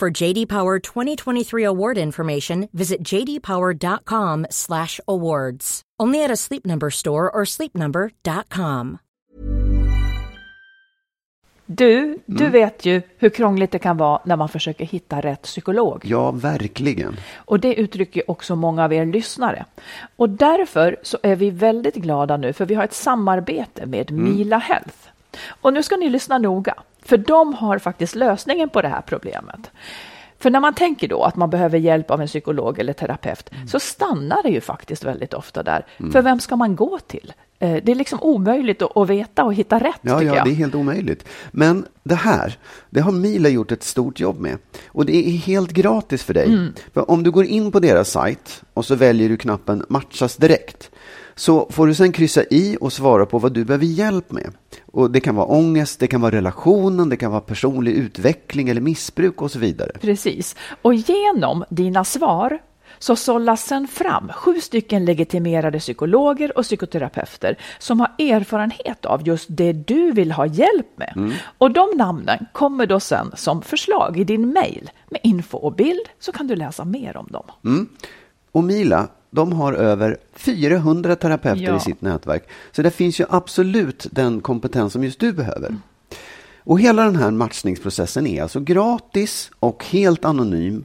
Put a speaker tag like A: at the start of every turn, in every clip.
A: For JD Power 2023 award information, visit jdpower.com/awards. Only at a Sleep Number store or sleepnumber.com.
B: Du, du vet ju hur krångligt det kan vara när man försöker hitta rätt psykolog.
C: Ja, verkligen.
B: Och det uttrycker också många av er lyssnare. Och därför så är vi väldigt glada nu för vi har ett samarbete med Mila Health. Och nu ska ni lyssna noga, för de har faktiskt lösningen på det här problemet. För när man tänker då att man behöver hjälp av en psykolog eller terapeut så stannar det ju faktiskt väldigt ofta där. För vem ska man gå till? Eh, Det är liksom omöjligt att veta och hitta rätt
C: Ja, ja,
B: jag.
C: det är helt omöjligt. Men det här, det har Mila gjort ett stort jobb med. Och det är helt gratis för dig.
B: Mm.
C: För om du går in på deras sajt och så väljer du knappen matchas direkt. Så får du sen kryssa i och svara på vad du behöver hjälp med. Och det kan vara ångest, det kan vara relationen, det kan vara personlig utveckling eller missbruk och så vidare.
B: Precis. Och genom dina svar så sållas sen fram sju stycken legitimerade psykologer och psykoterapeuter som har erfarenhet av just det du vill ha hjälp med. Och de namnen kommer då sen som förslag i din mejl med info och bild så kan du läsa mer om dem.
C: Och Mila, de har över 400 terapeuter
B: Ja.
C: i sitt nätverk. Så det finns ju absolut den kompetens som just du behöver. Och hela den här matchningsprocessen är alltså gratis och helt anonym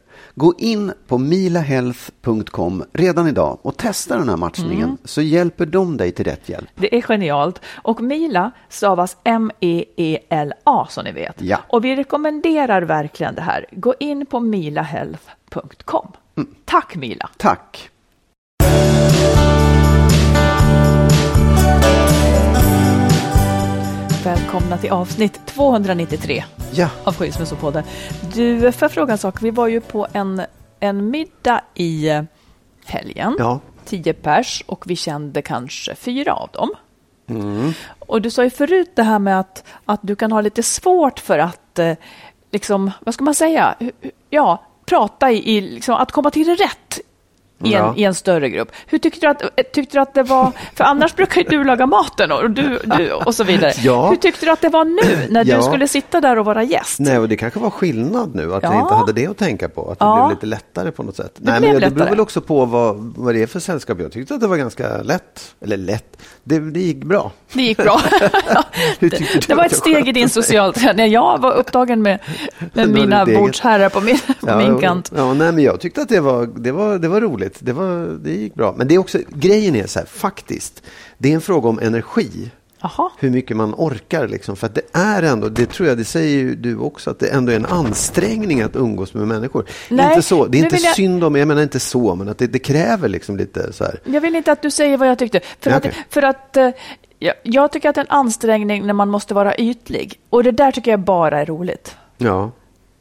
C: Gå in på milahealth.com redan idag och testa den här matchningen så hjälper de dig till rätt hjälp.
B: Det är genialt. Och Mila stavas M-E-E-L-A som ni vet.
C: Ja.
B: Och vi rekommenderar verkligen det här. Gå in på milahealth.com. Tack Mila!
C: Tack!
B: Välkomna till avsnitt 293
C: Ja,
B: av Skilsmässopodden. Du, får jag fråga en sak? Vi var ju på en, en middag i eh, helgen.
C: ja.
B: Tio pers och vi kände kanske fyra av dem. Och du sa ju förut det här med att, att du kan ha lite svårt för att, eh, liksom, vad ska man säga, ja, prata i, i liksom, att komma till rätt i en,
C: Ja.
B: i en större grupp. Hur tyckte du, att, eh, tyckte du att det var, för annars brukar ju du laga maten och, du, du, och så vidare.
C: Ja.
B: Hur tyckte du att det var nu när
C: Ja.
B: du skulle sitta där och vara gäst?
C: Nej, och det kanske var skillnad nu, att
B: Ja.
C: jag inte hade det att tänka på. Att det blev lite lättare på något sätt. Nej,
B: blev
C: men det beror väl också på vad, vad det är för sällskap. Jag tyckte att det var ganska lätt. Eller lätt, det, det gick bra.
B: Det gick bra.
C: Du
B: det var ett steg i din social träning. Jag var upptagen med, med
C: Det
B: mina bordsherrar på min, på min kant.
C: Ja, nej, men jag tyckte att det var, det var, det var roligt. Det, var, det gick bra. Men det är också, grejen är så här, faktiskt, det är en fråga om energi.
B: Jaha.
C: Hur mycket man orkar liksom. För att det är ändå, det tror jag, det säger ju du också, att det ändå är en ansträngning att umgås med människor.
B: Nej,
C: inte så, det är inte
B: jag-
C: synd om, jag menar inte så, men att det, det kräver liksom lite så här.
B: Jag vill inte att du säger vad jag tyckte. För
C: Ja,
B: att, för att eh, jag, jag tycker att det är en ansträngning när man måste vara ytlig. Och det där tycker jag bara är roligt.
C: Ja,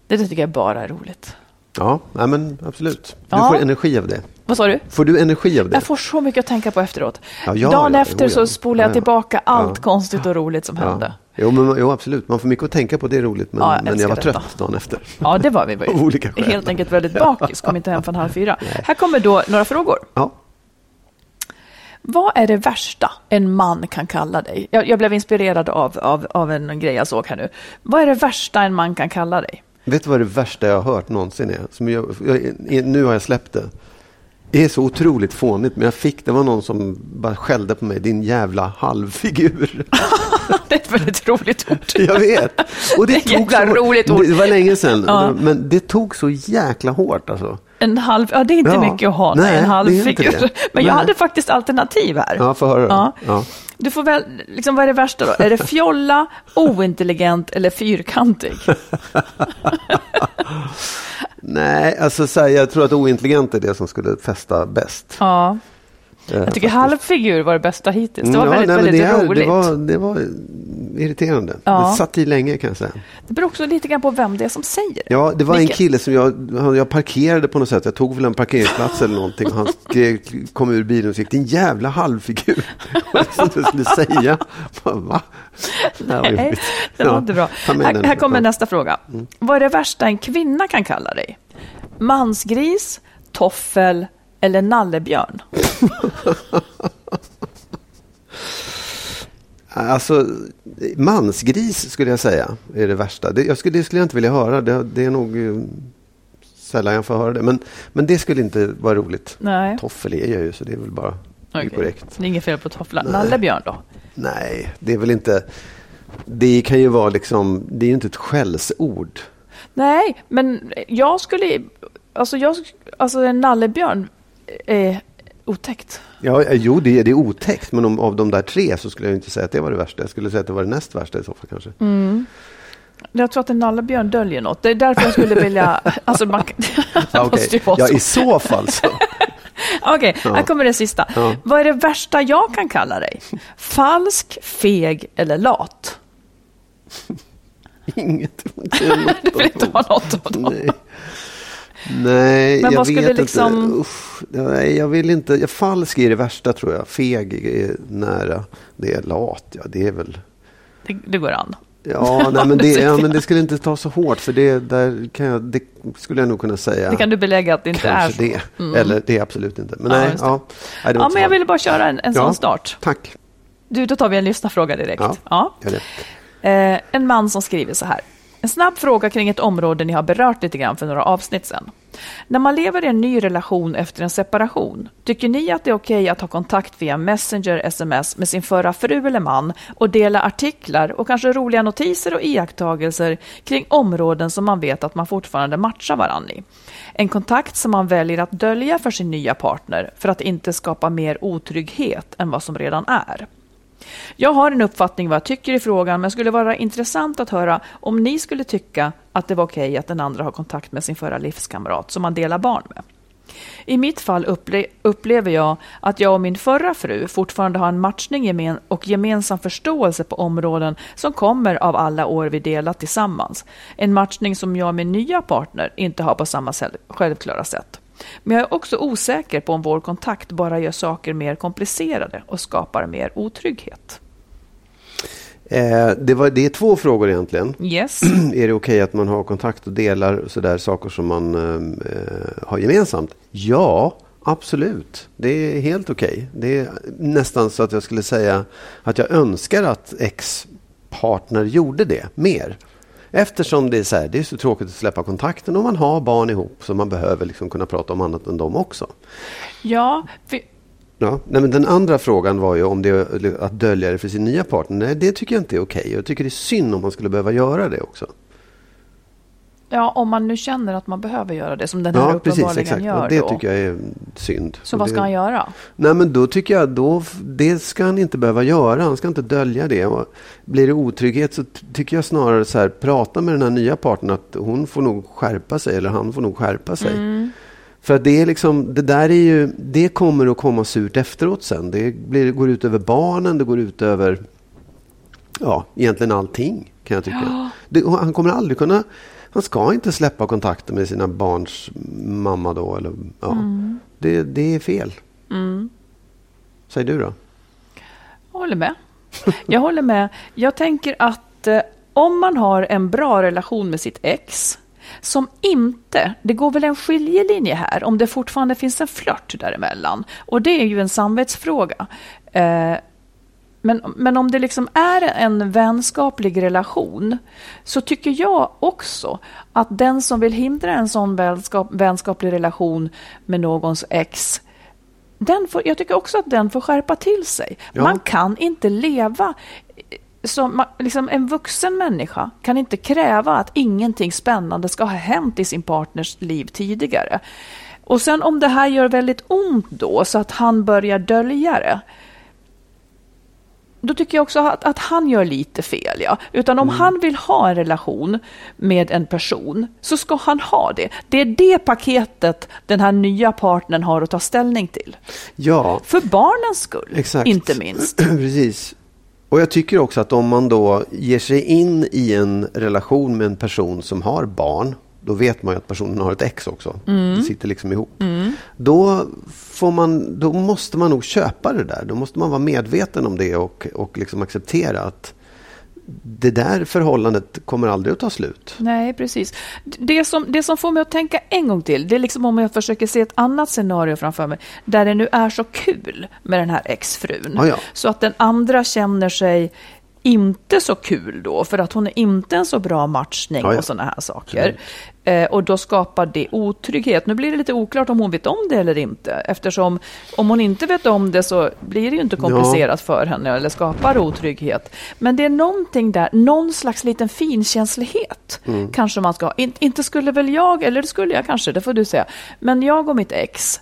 B: Det där tycker jag bara är roligt.
C: ja, nej, men absolut. Du
B: Ja.
C: får energi av det.
B: Vad sa du?
C: Får du energi av det?
B: Jag får så mycket att tänka på efteråt.
C: Ja, ja,
B: Dagen
C: ja,
B: efter
C: jo,
B: så spolar jag
C: Ja, ja.
B: tillbaka allt konstigt och roligt som hände.
C: Jo, men, jo, absolut. Man får mycket att tänka på, det är roligt. Men,
B: Ja, jag
C: men jag var
B: detta.
C: trött dagen efter.
B: Ja, det var vi. var ju
C: olika skäl.
B: Helt enkelt väldigt bakis, kom inte hem från halv fyra. Här kommer då några frågor.
C: Ja.
B: Vad är det värsta en man kan kalla dig? Jag, jag blev inspirerad av, av, av en grej jag såg här nu. Vad är det värsta en man kan kalla dig?
D: Vet du vad det värsta jag har hört någonsin är? Som jag, jag, nu har jag släppt det. Det är så otroligt fånigt, men jag fick, det var någon som bara skällde på mig, din jävla halvfigur.
B: det är ett väldigt roligt ord.
D: Jag vet.
B: Och det, det är ett jävla roligt ord.
D: Det var länge sedan, ja. men det tog så jäkla hårt alltså.
B: En halv, ja det är inte ja. mycket att ha, nej, en halv figur. Men jag nej. hade faktiskt alternativ här.
D: Ja, få höra. Ja. ja.
B: Du får väl, liksom, vad är det värsta då? Är det fjolla, ointelligent eller fyrkantig?
D: nej, alltså så här, jag tror att ointelligent är det som skulle fästa bäst.
B: Ja. Jag tycker halvfigur var det bästa hittills. Det var ja, väldigt, nej, väldigt det, roligt.
D: Det var, det var irriterande. Ja. Det satt i länge kan jag säga.
B: Det beror också lite grann på vem det är som säger det.
D: Ja, det var Vilken? en kille som jag, jag parkerade på något sätt. Jag tog väl en parkeringsplats eller någonting. Och han skrek, kom ur bilen och gick din jävla halvfigur. Vad jag skulle säga. Va?
B: Nej, det var inte bra. Här, här, kommer nästa fråga. Mm. Vad är det värsta en kvinna kan kalla dig? Mansgris, toffel eller nallebjörn?
D: Alltså, mansgris skulle jag säga är det värsta. Det, jag skulle, det skulle jag inte vilja höra. Det, det är nog uh, sällan jag får höra det. Men, men det skulle inte vara roligt.
B: Nej.
D: Toffel är jag ju, så det är väl bara okay. korrekt.
B: Det är inget fel på tofflar. Nallebjörn då?
D: Nej, det är väl inte... Det kan ju vara liksom... Det är ju inte ett skällsord.
B: Nej, men jag skulle... Alltså, jag, alltså en nallebjörn är otäckt.
D: Ja, jo, det är, det är otäckt, men om, av de där tre så skulle jag inte säga att det var det värsta. Jag skulle säga att det var det näst värsta i så fall kanske.
B: Mm. Jag tror att en nallebjörn döljer något. Det är därför jag skulle vilja... Alltså man,
D: okay. Ja, i så fall så.
B: Okej, okay, ja. här kommer det sista. Ja. Vad är det värsta jag kan kalla dig? Falsk, feg eller lat?
D: Inget.
B: du vill inte ha något av dem? Nej.
D: Nej,
B: Men
D: jag vet
B: liksom...
D: inte. Usch, nej, jag vill inte. Jag, falsk är det värsta tror jag. Feg är nära. Det är lat, ja det är väl...
B: Det, det går an.
D: Ja, nej, men det, ja, men det skulle inte ta så hårt för det, där kan jag, det skulle jag nog kunna säga.
B: Det kan du belägga att det inte
D: Kanske
B: är
D: så. det. Mm. Eller det är absolut inte. Men ja, nej, ja,
B: nej, ja, men jag ville bara köra en, en ja, sån start.
D: Tack.
B: Du, då tar vi en lyssnarfråga direkt.
D: Ja, ja.
B: Eh, en man som skriver så här. En snabb fråga kring ett område ni har berört lite grann för några avsnitt sedan. När man lever i en ny relation efter en separation, tycker ni att det är okej att ha kontakt via Messenger, sms med sin förra fru eller man och dela artiklar och kanske roliga notiser och iakttagelser kring områden som man vet att man fortfarande matchar varandra i? En kontakt som man väljer att dölja för sin nya partner för att inte skapa mer otrygghet än vad som redan är. Jag har en uppfattning vad jag tycker i frågan, men skulle vara intressant att höra om ni skulle tycka att det var okej okay att den andra har kontakt med sin förra livskamrat som man delar barn med. I mitt fall upple upplever jag att jag och min förra fru fortfarande har en matchning gemen och gemensam förståelse på områden som kommer av alla år vi delat tillsammans. En matchning som jag och min nya partner inte har på samma självklara sätt. Men jag är också osäker på om vår kontakt bara gör saker mer komplicerade och skapar mer otrygghet.
D: Eh, det, var, det är två frågor egentligen.
B: Yes.
D: är det okej okay att man har kontakt och delar sådär saker som man eh, har gemensamt? Ja, absolut. Det är helt okej. Okay. Det är nästan så att jag skulle säga att jag önskar att ex-partner gjorde det mer. Eftersom det är, så här, det är så tråkigt att släppa kontakten och man har barn ihop så man behöver liksom kunna prata om annat än dem också.
B: Ja, för...
D: ja nej, men den andra frågan var ju om det är att dölja det för sin nya partner. Nej, det tycker jag inte är okej. Jag tycker det är synd om man skulle behöva göra det också.
B: Ja, om man nu känner att man behöver göra det, som den här ja, uppenbarligen precis, exakt. gör.
D: Och det då. tycker jag är synd.
B: Så vad ska
D: det...
B: han göra?
D: Nej, men då tycker jag, då, det ska han inte behöva göra. Han ska inte dölja det. Och blir det otrygghet så tycker jag snarare så här, prata med den här nya parten att hon får nog skärpa sig, eller han får nog skärpa sig. Mm. För att det är liksom, det där är ju, det kommer att komma surt efteråt sen. Det blir, går ut över barnen, det går ut över, ja, egentligen allting kan jag tycka. Ja. Det, han kommer aldrig kunna han ska inte släppa kontakten med sina barns mamma då. Eller, ja. Mm. det, det är fel.
B: Mm.
D: Säger du då?
B: Jag håller med. Jag håller med. Jag tänker att eh, om man har en bra relation med sitt ex som inte, det går väl en skiljelinje här om det fortfarande finns en flört däremellan. Och det är ju en samvetsfråga. Eh, men, men om det liksom är en vänskaplig relation så tycker jag också att den som vill hindra en sån vänskap, vänskaplig relation med någons ex den får, jag tycker också att den får skärpa till sig.
D: Ja.
B: Man kan inte leva som man- liksom en vuxen människa kan inte kräva att ingenting spännande ska ha hänt i sin partners liv tidigare. Och sen om det här gör väldigt ont då så att han börjar dölja det. Då tycker jag också att, att han gör lite fel. Ja. Utan om han vill ha en relation med en person så ska han ha det. Det är det paketet den här nya partnern har att ta ställning till.
D: Ja,
B: För barnens skull,
D: Exakt.
B: inte minst.
D: Precis. Och jag tycker också att om man då ger sig in i en relation med en person som har barn, då vet man ju att personen har ett ex också. Det sitter liksom ihop. Då, får man, då måste man nog köpa det där. Då måste man vara medveten om det och, och liksom acceptera att det där förhållandet kommer aldrig att ta slut.
B: Nej, precis. Det som, det som får mig att tänka en gång till, det är liksom om jag försöker se ett annat scenario framför mig, där det nu är så kul med den här exfrun.
D: Ja, ja.
B: Så att den andra känner sig inte så kul då, för att hon är inte en så bra matchning
D: Ja, ja.
B: och sådana här saker. Eh, och då skapar det otrygghet. Nu blir det lite oklart om hon vet om det eller inte, eftersom om hon inte vet om det så blir det ju inte komplicerat för henne eller skapar otrygghet. Men det är någonting där, någon slags liten finkänslighet
D: Mm.
B: kanske man ska. In, inte skulle väl jag, eller det skulle jag kanske, det får du säga, men jag och mitt ex,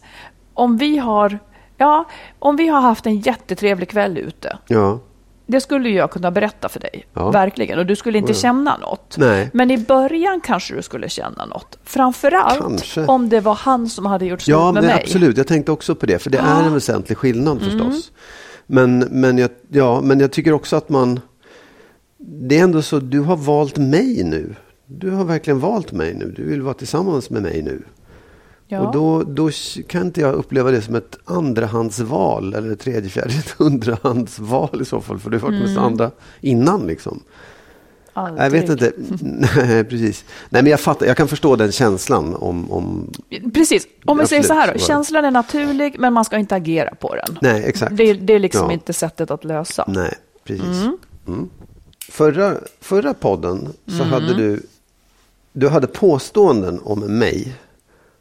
B: om vi har Ja, om vi har haft en jättetrevlig kväll ute,
D: Ja,
B: det skulle jag kunna berätta för dig.
D: Ja.
B: Verkligen. Och du skulle inte känna något.
D: Nej.
B: Men i början kanske du skulle känna något. Framförallt
D: Kanske.
B: om det var han som hade gjort slut
D: ja
B: med mig.
D: absolut. Jag tänkte också på det. För det är en väsentlig skillnad förstås. Men, men, jag, ja, men jag tycker också att man... Det är ändå så, du har valt mig nu. Du har verkligen valt mig nu. Du vill vara tillsammans med mig nu.
B: Ja.
D: Och då, då kan inte jag uppleva det som ett andrahandsval eller ett tredje, fjärde, ett hundrahandsval i så fall. För det har varit med andra innan liksom.
B: Aldrig.
D: Jag vet inte. Nej, precis. Nej, men jag, fattar, jag kan förstå den känslan om... om
B: Precis. Om vi säger så här då. Känslan är naturlig, men man ska inte agera på den.
D: nej, exakt.
B: Det, det är liksom
D: Ja.
B: inte sättet att lösa.
D: Nej, precis. Mm. Förra, förra podden så
B: Mm.
D: hade du, du hade påståenden om mig.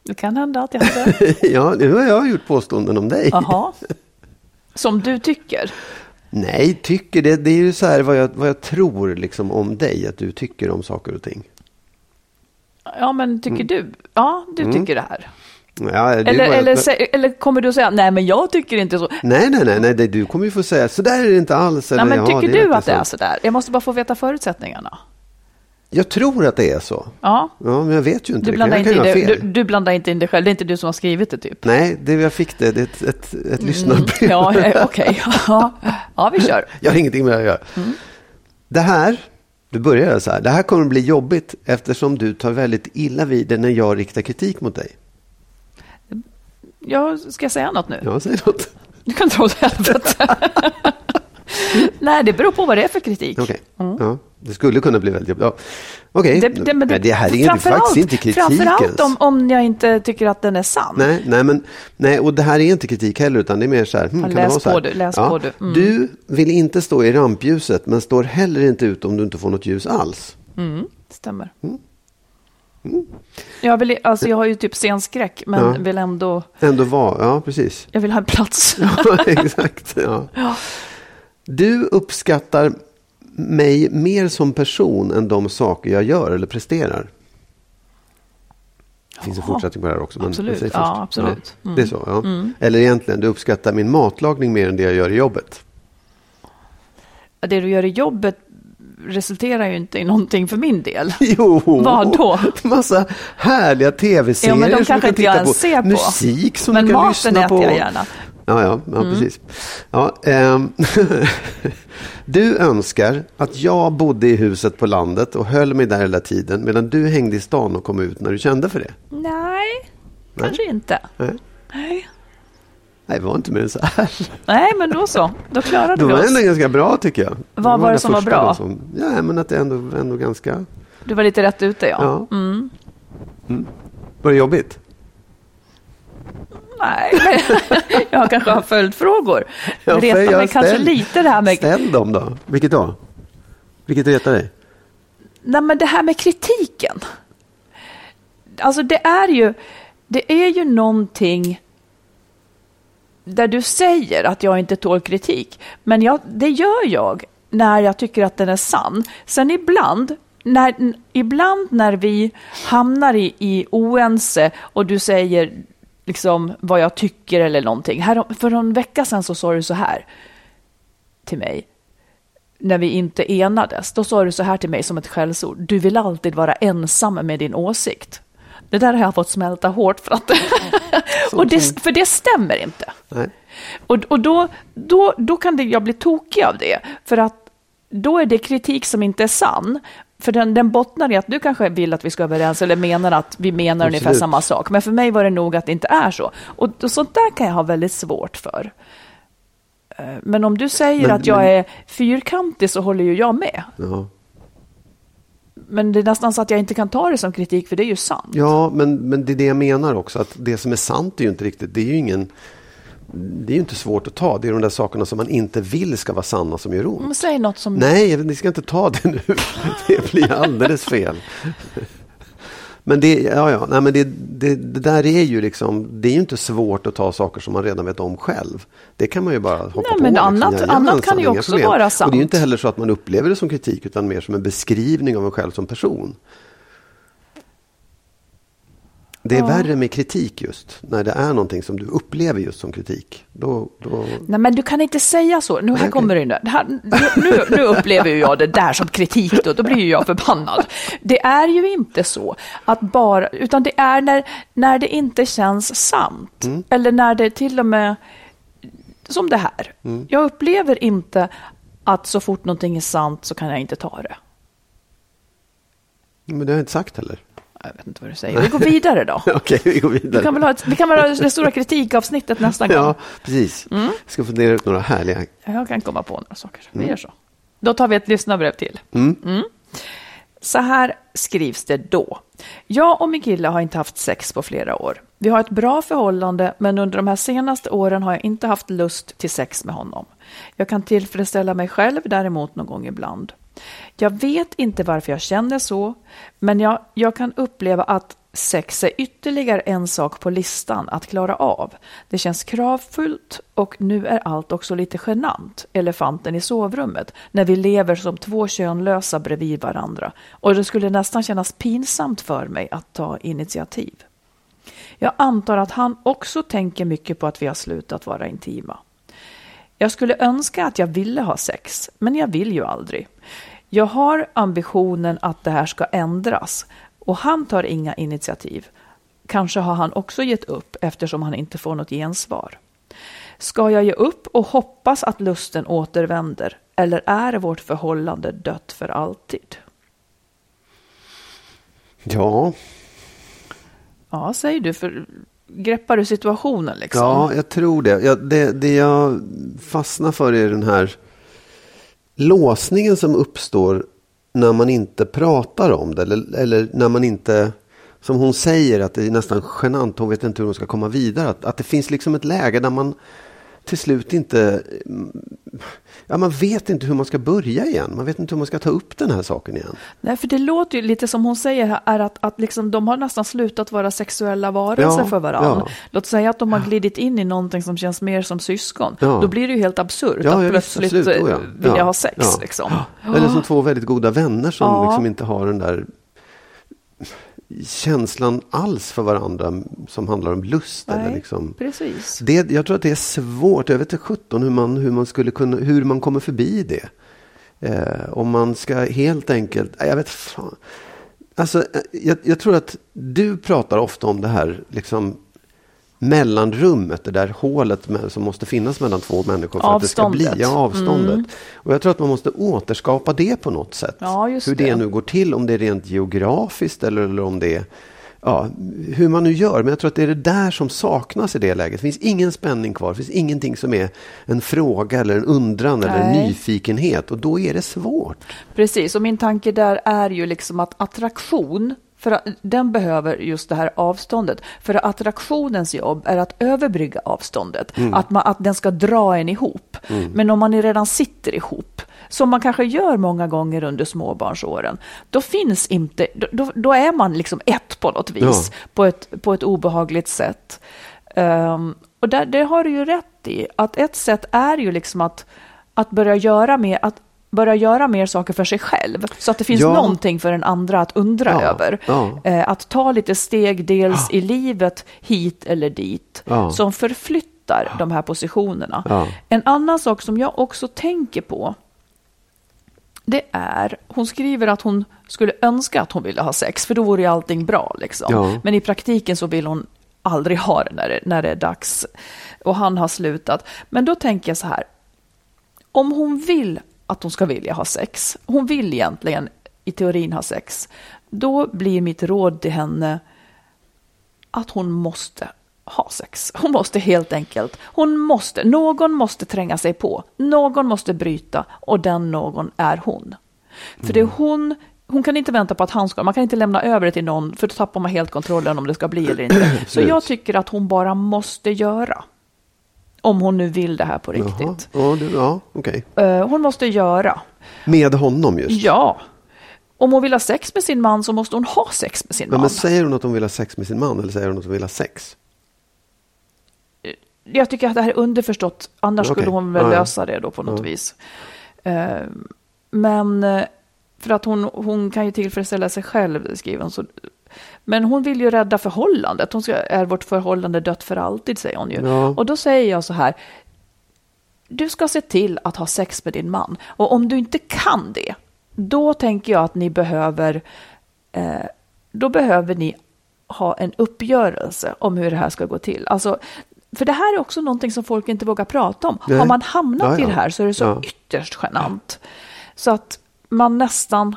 B: Det kan hända att jag hade...
D: ja, nu har jag gjort påståenden om dig.
B: Jaha. Som du tycker.
D: Nej, tycker det. Det är ju så här vad jag, vad jag tror liksom om dig, att du tycker om saker och ting.
B: Ja, men tycker
D: Mm.
B: du? Ja, du tycker det här.
D: Ja, det
B: Eller, eller, sä- eller kommer du att säga, nej men jag tycker inte så.
D: Nej, nej, nej, nej, det- du kommer ju få säga, så där är det inte alls. Eller,
B: Nej, men tycker du att det är så där? Jag måste bara få veta förutsättningarna.
D: Jag tror att det är så.
B: Ja,
D: Ja, men jag vet ju inte
B: du blandar, inte in det, du, du blandar inte in det själv. Det är inte du som har skrivit det typ.
D: Nej, det jag fick det. Det är ett, ett, ett lyssnarbrev.
B: Ja, ja, okej. Ja. ja, vi kör.
D: Jag har ingenting med det att göra.
B: Mm.
D: Det här, du börjar så här. Det här kommer att bli jobbigt eftersom du tar väldigt illa vid det när jag riktar kritik mot dig.
B: Jag ska jag säga något nu?
D: Ja, säg något.
B: Du kan dra åt helvete. Nej, det beror på vad det är för kritik.
D: Okej, ja, det skulle kunna bli väldigt jobbigt. Ja. Okej,
B: Mm. Det, det,
D: det här är ju faktiskt inte kritik
B: Framförallt om, om jag inte tycker att den är sann.
D: Nej, nej, men, nej, och det här är inte kritik heller, utan det är mer så här. Hmm,
B: Ja,
D: kan
B: läs
D: det vara så här?
B: på du, läs på du. Mm.
D: Du vill inte stå i rampljuset, men står heller inte ut om du inte får något ljus alls.
B: Stämmer.
D: Mm.
B: Jag, vill, alltså jag har ju typ scenskräck, men
D: Ja.
B: vill ändå...
D: Ändå vara, ja precis.
B: Jag vill ha en plats.
D: Ja, exakt. Ja. Du uppskattar mig mer som person än de saker jag gör eller presterar. Det finns en fortsättning på det här också. Men
B: absolut. Ja, absolut.
D: Ja, det är så, ja. Eller egentligen, du uppskattar min matlagning mer än det jag gör i jobbet.
B: Det du gör i jobbet resulterar ju inte i någonting för min del.
D: Jo!
B: Vad då?
D: Massa härliga tv-serier
B: Ja, men de
D: som du kan titta på.
B: ser på.
D: Musik som
B: Men
D: du kan
B: maten
D: lyssna
B: äter
D: på.
B: jag gärna.
D: Ja, ja, ja
B: Mm.
D: precis. Ja, ehm, du önskar att jag bodde i huset på landet och höll mig där hela tiden medan du hängde i stan och kom ut när du kände för det.
B: Nej, kanske inte.
D: Nej,
B: Nej.
D: Nej det var inte mer än så här.
B: Nej, men då så. Då klarade
D: Det
B: vi
D: var
B: oss.
D: ändå ganska bra tycker jag.
B: Vad var det
D: den
B: som var bra?
D: Som, ja, men att det ändå, ändå ganska...
B: Du var lite rätt ute, ja.
D: Ja.
B: Mm.
D: Var det jobbigt?
B: Nej, jag kanske har följdfrågor.
D: Ja,
B: Det
D: för
B: retar
D: jag
B: mig kanske lite det här med...
D: Ställ dem då. Vilket då? Vilket retar dig?
B: Nej, men det här med kritiken. Alltså det är ju, det är ju någonting där du säger att jag inte tål kritik. Men jag, det gör jag när jag tycker att den är sann. Sen ibland, när, ibland när vi hamnar i, i oense och du säger liksom vad jag tycker eller någonting. Här, för en vecka sedan så sa du så här till mig när vi inte enades, då sa du så här till mig som ett skällsord. Du vill alltid vara ensam med din åsikt. Det där har jag fått smälta hårt för att... och det, för det stämmer inte.
D: Nej.
B: Och, och då, då, då kan det, jag bli tokig av det. För att då är det kritik som inte är sann. För den, den bottnar i att du kanske vill att vi ska överens eller menar att vi menar ungefär
D: Absolut.
B: samma sak. Men för mig var det nog att det inte är så. Och, och sånt där kan jag ha väldigt svårt för. Eh, Men om du säger
D: Men-
B: att jag
D: men-
B: är fyrkantig så håller ju jag med.
D: Ja.
B: Men det är nästan så att jag inte kan ta det som kritik för det är ju sant.
D: Ja, men, men det är det jag menar också. Att det som är sant är ju inte riktigt, det är ju ingen... Det är ju inte svårt att ta. Det är de där sakerna som man inte vill ska vara sanna som gör ont.
B: Men Säg något som...
D: Nej, ni ska inte ta det nu. Det blir alldeles fel. Men det, ja, ja, nej, men det, det, det där är ju liksom, det är ju inte svårt att ta saker som man redan vet om själv. Det kan man ju bara hoppa
B: Nej,
D: på.
B: men
D: liksom.
B: annat-
D: Jajamensan,
B: annat kan ju också
D: problem.
B: vara
D: Och det är ju
B: sant.
D: inte heller så att man upplever det som kritik utan mer som en beskrivning av en själv som person. Det är värre med kritik just, när det är någonting som du upplever just som kritik. Då, då,
B: Nej, men du kan inte säga så. Nu, här
D: okej.
B: kommer det nu. Här, nu. Nu upplever jag det där som kritik då. Då blir ju jag förbannad. Det är ju inte så att bara, utan det är när, när det inte känns sant.
D: Mm.
B: Eller när det till och med, som det här.
D: Mm.
B: Jag upplever inte att så fort någonting är sant så kan jag inte ta det.
D: men det har jag inte sagt heller.
B: Jag vet inte vad du säger. Vi går vidare då.
D: Okej, vi går
B: Vi
D: vidare.
B: kan väl ha, ett, vi kan väl ha det stora kritikavsnittet nästa gång.
D: Ja, precis.
B: Mm.
D: Jag ska fundera ut några härliga.
B: Jag kan komma på några saker. Vi gör så. Då tar vi ett lyssnarbrev till. Mm. Så här skrivs det då. Jag och min kille har inte haft sex på flera år. Vi har ett bra förhållande, men under de här senaste åren har jag inte haft lust till sex med honom. Jag kan tillfredsställa mig själv däremot någon gång ibland. Jag vet inte varför jag känner så, men jag, jag kan uppleva att sex är ytterligare en sak på listan att klara av. Det känns kravfullt och nu är allt också lite genant, elefanten i sovrummet, när vi lever som två könlösa bredvid varandra. Och det skulle nästan kännas pinsamt för mig att ta initiativ. Jag antar att han också tänker mycket på att vi har slutat vara intima. Jag skulle önska att jag ville ha sex, men jag vill ju aldrig. Jag har ambitionen att det här ska ändras och han tar inga initiativ. Kanske har han också gett upp eftersom han inte får något gensvar. Ska jag ge upp och hoppas att lusten återvänder eller är vårt förhållande dött för alltid?
D: Ja,
B: Ja, säger du, för greppar du situationen liksom?
D: ja jag tror det. Jag, det. Det jag fastnar för är den här låsningen som uppstår när man inte pratar om det. Eller, eller när man inte, som hon säger, att det är nästan genant. Hon vet inte hur hon ska komma vidare. Att, att det finns liksom ett läge där man till slut inte... Ja, man vet inte hur man ska börja igen. Man vet inte hur man ska ta upp den här saken igen.
B: Nej, för det låter ju lite som hon säger här, är att, att liksom, de har nästan slutat vara sexuella varelser
D: Ja,
B: för varandra.
D: ja.
B: Låt säga att de har glidit in i någonting som känns mer som syskon.
D: Ja.
B: Då blir det ju helt absurt
D: Ja,
B: att
D: ja, visst,
B: plötsligt
D: absolut.
B: eh,
D: Oh, ja.
B: vilja
D: Ja,
B: ha sex. Liksom.
D: Eller som två väldigt goda vänner som liksom inte har den där känslan alls för varandra som handlar om lust. Eller
B: Nej,
D: liksom.
B: precis.
D: det, jag tror att det är svårt. Jag vet inte sjutton hur man, hur man skulle kunna, hur man kommer förbi det. Eh, om man ska helt enkelt, jag vet fan. Alltså, eh, jag, jag tror att du pratar ofta om det här liksom mellanrummet, det där hålet med, som måste finnas mellan två människor för att det ska bli
B: Avståndet.
D: ja, avståndet. Och jag tror att man måste återskapa det på något sätt.
B: Ja,
D: hur det.
B: det.
D: nu går till, om det är rent geografiskt eller, eller om det är ja, hur man nu gör. Men jag tror att det är det där som saknas i det läget. Det finns ingen spänning kvar. Det finns ingenting som är en fråga eller en undran eller en
B: Nej.
D: nyfikenhet. Och då är det svårt.
B: Precis, och min tanke där är ju liksom att attraktion För den behöver just det här avståndet. För attraktionens jobb är att överbrygga avståndet.
D: Mm.
B: Att, man, att den ska dra en ihop. Men om man redan sitter ihop, som man kanske gör många gånger under småbarnsåren, då finns inte, då, då är man liksom ett på något vis,
D: Ja.
B: på, ett, på ett obehagligt sätt. Ehm, och där, det har du ju rätt i, att ett sätt är ju liksom att, att börja göra mer, att börja göra mer saker för sig själv, så att det finns
D: Ja.
B: någonting för den andra att undra
D: Ja,
B: över.
D: ja.
B: Eh, att ta lite steg, dels i livet, hit eller dit, som förflyttar de här positionerna. En annan sak som jag också tänker på, det är, hon skriver att hon skulle önska att hon ville ha sex, för då vore ju allting bra. Liksom. Men i praktiken så vill hon aldrig ha det när, det när det är dags. Och han har slutat. Men då tänker jag så här, om hon vill att hon ska vilja ha sex, hon vill egentligen i teorin ha sex, då blir mitt råd till henne att hon måste ha sex. Hon måste helt enkelt, hon måste, någon måste tränga sig på, någon måste bryta och den någon är hon. För det är hon, hon kan inte vänta på att han ska, man kan inte lämna över det till någon för då tappar man helt kontrollen om det ska bli eller inte. Så jag tycker att hon bara måste göra. Om hon nu vill det här på
D: Jaha.
B: riktigt.
D: Ja, du, ja okej.
B: Eh, hon måste göra.
D: Med honom just.
B: Ja. Om hon vill ha sex med sin man så måste hon ha sex med sin man.
D: men säger hon att hon vill ha sex med sin man eller säger hon att hon vill ha sex?
B: Jag tycker att det här är underförstått, annars
D: Okej.
B: skulle hon väl lösa det då på något
D: Ja.
B: vis. Eh, men eh, för att hon, hon kan ju tillfredsställa sig själv, skriver hon. Så, men hon vill ju rädda förhållandet. Hon ska, är vårt förhållande dött för alltid, säger hon ju.
D: Ja.
B: Och då säger jag så här, du ska se till att ha sex med din man. Och om du inte kan det, då tänker jag att ni behöver, eh, då behöver ni ha en uppgörelse om hur det här ska gå till. Alltså, för det här är också någonting som folk inte vågar prata om.
D: Nej.
B: Har man hamnat
D: Ja,
B: i
D: ja.
B: det här så är det så ytterst genant. Så att man nästan,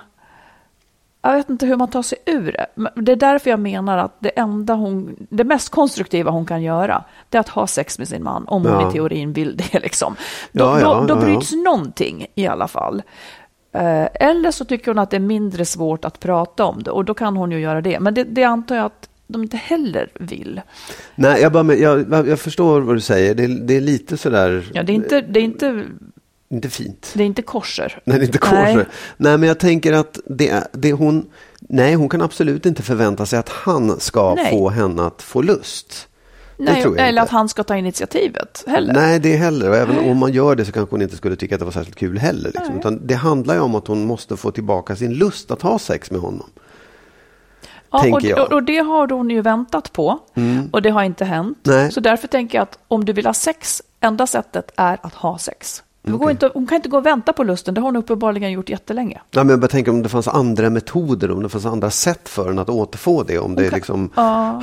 B: jag vet inte hur man tar sig ur det. Det är därför jag menar att det enda hon, det mest konstruktiva hon kan göra, det är att ha sex med sin man, om hon
D: Ja.
B: i teorin vill det liksom. Då,
D: Ja, ja,
B: då, då bryts någonting i alla fall. Eh, Eller så tycker hon att det är mindre svårt att prata om det och då kan hon ju göra det. Men det, det antar jag att de inte heller vill.
D: Nej, jag, bara, jag, jag förstår vad du säger. Det, det är lite sådär,
B: Ja, det, är inte, det, är inte,
D: inte fint.
B: det är inte korser.
D: Nej, det är inte
B: Nej.
D: korset. Nej, men jag tänker att det, det hon, nej, hon kan absolut inte förvänta sig att han ska
B: Nej.
D: få henne att få lust.
B: Nej, eller
D: inte.
B: att han ska ta initiativet heller.
D: Nej, det heller. Och även om man gör det så kanske hon inte skulle tycka att det var särskilt kul heller. Liksom. Utan det handlar ju om att hon måste få tillbaka sin lust att ha sex med honom.
B: Ja, och,
D: jag. Mm.
B: och, och det har hon ju väntat på och det har inte hänt.
D: Nej.
B: Så därför tänker jag att om du vill ha sex, enda sättet är att ha sex. Går
D: Okej.
B: inte, hon kan inte gå och vänta på lusten, det har hon uppenbarligen gjort jättelänge.
D: Nej, men jag bara tänker om det fanns andra metoder, om det fanns andra sätt för henne att återfå det. Om det
B: kan-
D: liksom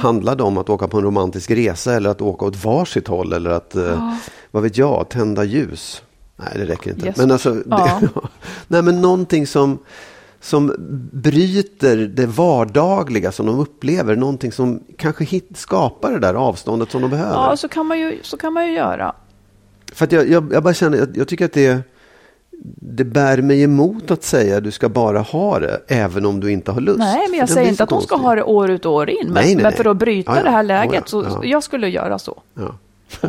D: handlade om att åka på en romantisk resa eller att åka åt varsitt håll eller att, eh, vad vet jag, tända ljus. Nej, det räcker inte.
B: Yes.
D: Men alltså, det, nej, men någonting som, som bryter det vardagliga som de upplever. Någonting som kanske hit, skapar det där avståndet som de behöver.
B: Ja, så kan man ju, så kan man ju göra.
D: För att jag, jag, jag bara känner, jag, jag tycker att det, det bär mig emot att säga du ska bara ha det även om du inte har lust.
B: Nej, men jag säger inte att hon ska
D: konstig.
B: ha det år ut och år in. Men,
D: Nej, nej,
B: men för att bryta
D: Ja, ja.
B: det här
D: Oh,
B: läget
D: ja.
B: så
D: Ja.
B: jag skulle göra så.
D: Ja.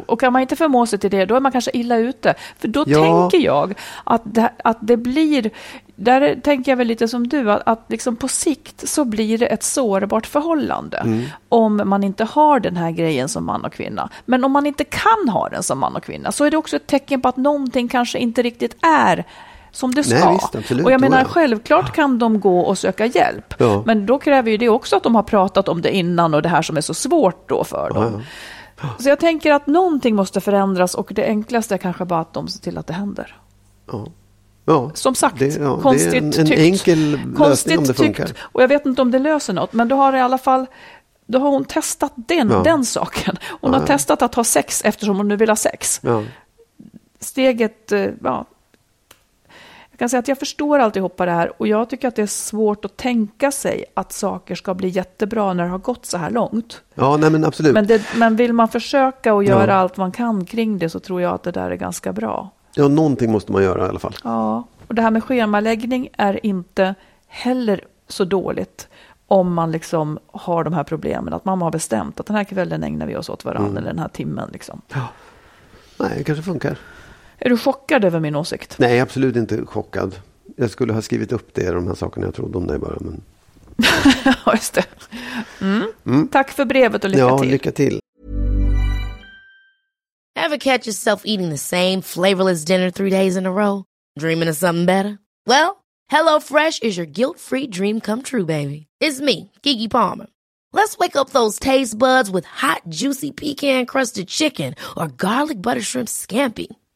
B: Och kan man inte förmå sig till det, då är man kanske illa ute. För då
D: Ja.
B: tänker jag att det, att det blir, där tänker jag väl lite som du, att, att liksom på sikt så blir det ett sårbart förhållande.
D: Mm.
B: Om man inte har den här grejen som man och kvinna. Men om man inte kan ha den som man och kvinna så är det också ett tecken på att någonting kanske inte riktigt är som det ska.
D: Nej, visst, absolut.
B: och jag menar,
D: ja.
B: självklart kan de gå och söka hjälp.
D: Ja.
B: Men då kräver ju det också att de har pratat om det innan och det här som är så svårt då för dem.
D: Ja,
B: Så jag tänker att någonting måste förändras och det enklaste är kanske bara att de ser till att det händer.
D: Ja. Ja.
B: Som sagt,
D: Det- ja, det är
B: konstigt
D: en- en
B: tyckt.
D: enkel lösning
B: konstigt
D: om det funkar.
B: Tyckt. Och jag vet inte om det löser något, men då har i alla fall då har hon testat den,
D: Ja.
B: den saken. Hon har testat att ha sex eftersom hon nu vill ha sex.
D: Ja.
B: Steget, eh, ja. Jag kan säga att jag förstår alltihopa det här och jag tycker att det är svårt att tänka sig att saker ska bli jättebra när det har gått så här långt.
D: ja, nej men absolut.
B: Men, det, men vill man försöka och göra
D: Ja.
B: allt man kan kring det så tror jag att det där är ganska bra.
D: Ja, någonting måste man göra i alla fall.
B: Ja, och det här med schemaläggning är inte heller så dåligt om man liksom har de här problemen, att mamma har bestämt att den här kvällen ägnar vi oss åt varandra, eller den här timmen. Liksom.
D: Nej, det kanske funkar.
B: Är du chockad över min åsikt?
D: Nej, absolut inte chockad. Jag skulle ha skrivit upp det, de här sakerna jag trodde om dig bara. Men...
B: Ja, just det. Mm. Tack för brevet och lycka
D: ja,
B: till.
D: lycka till.
E: Ever catch yourself eating the same flavorless dinner three days in a row? Dreaming of something better? Well, HelloFresh is your guilt-free dream come true, baby. It's me, Kiki Palmer. Let's wake up those taste buds with hot, juicy pecan-crusted chicken or garlic butter shrimp scampi.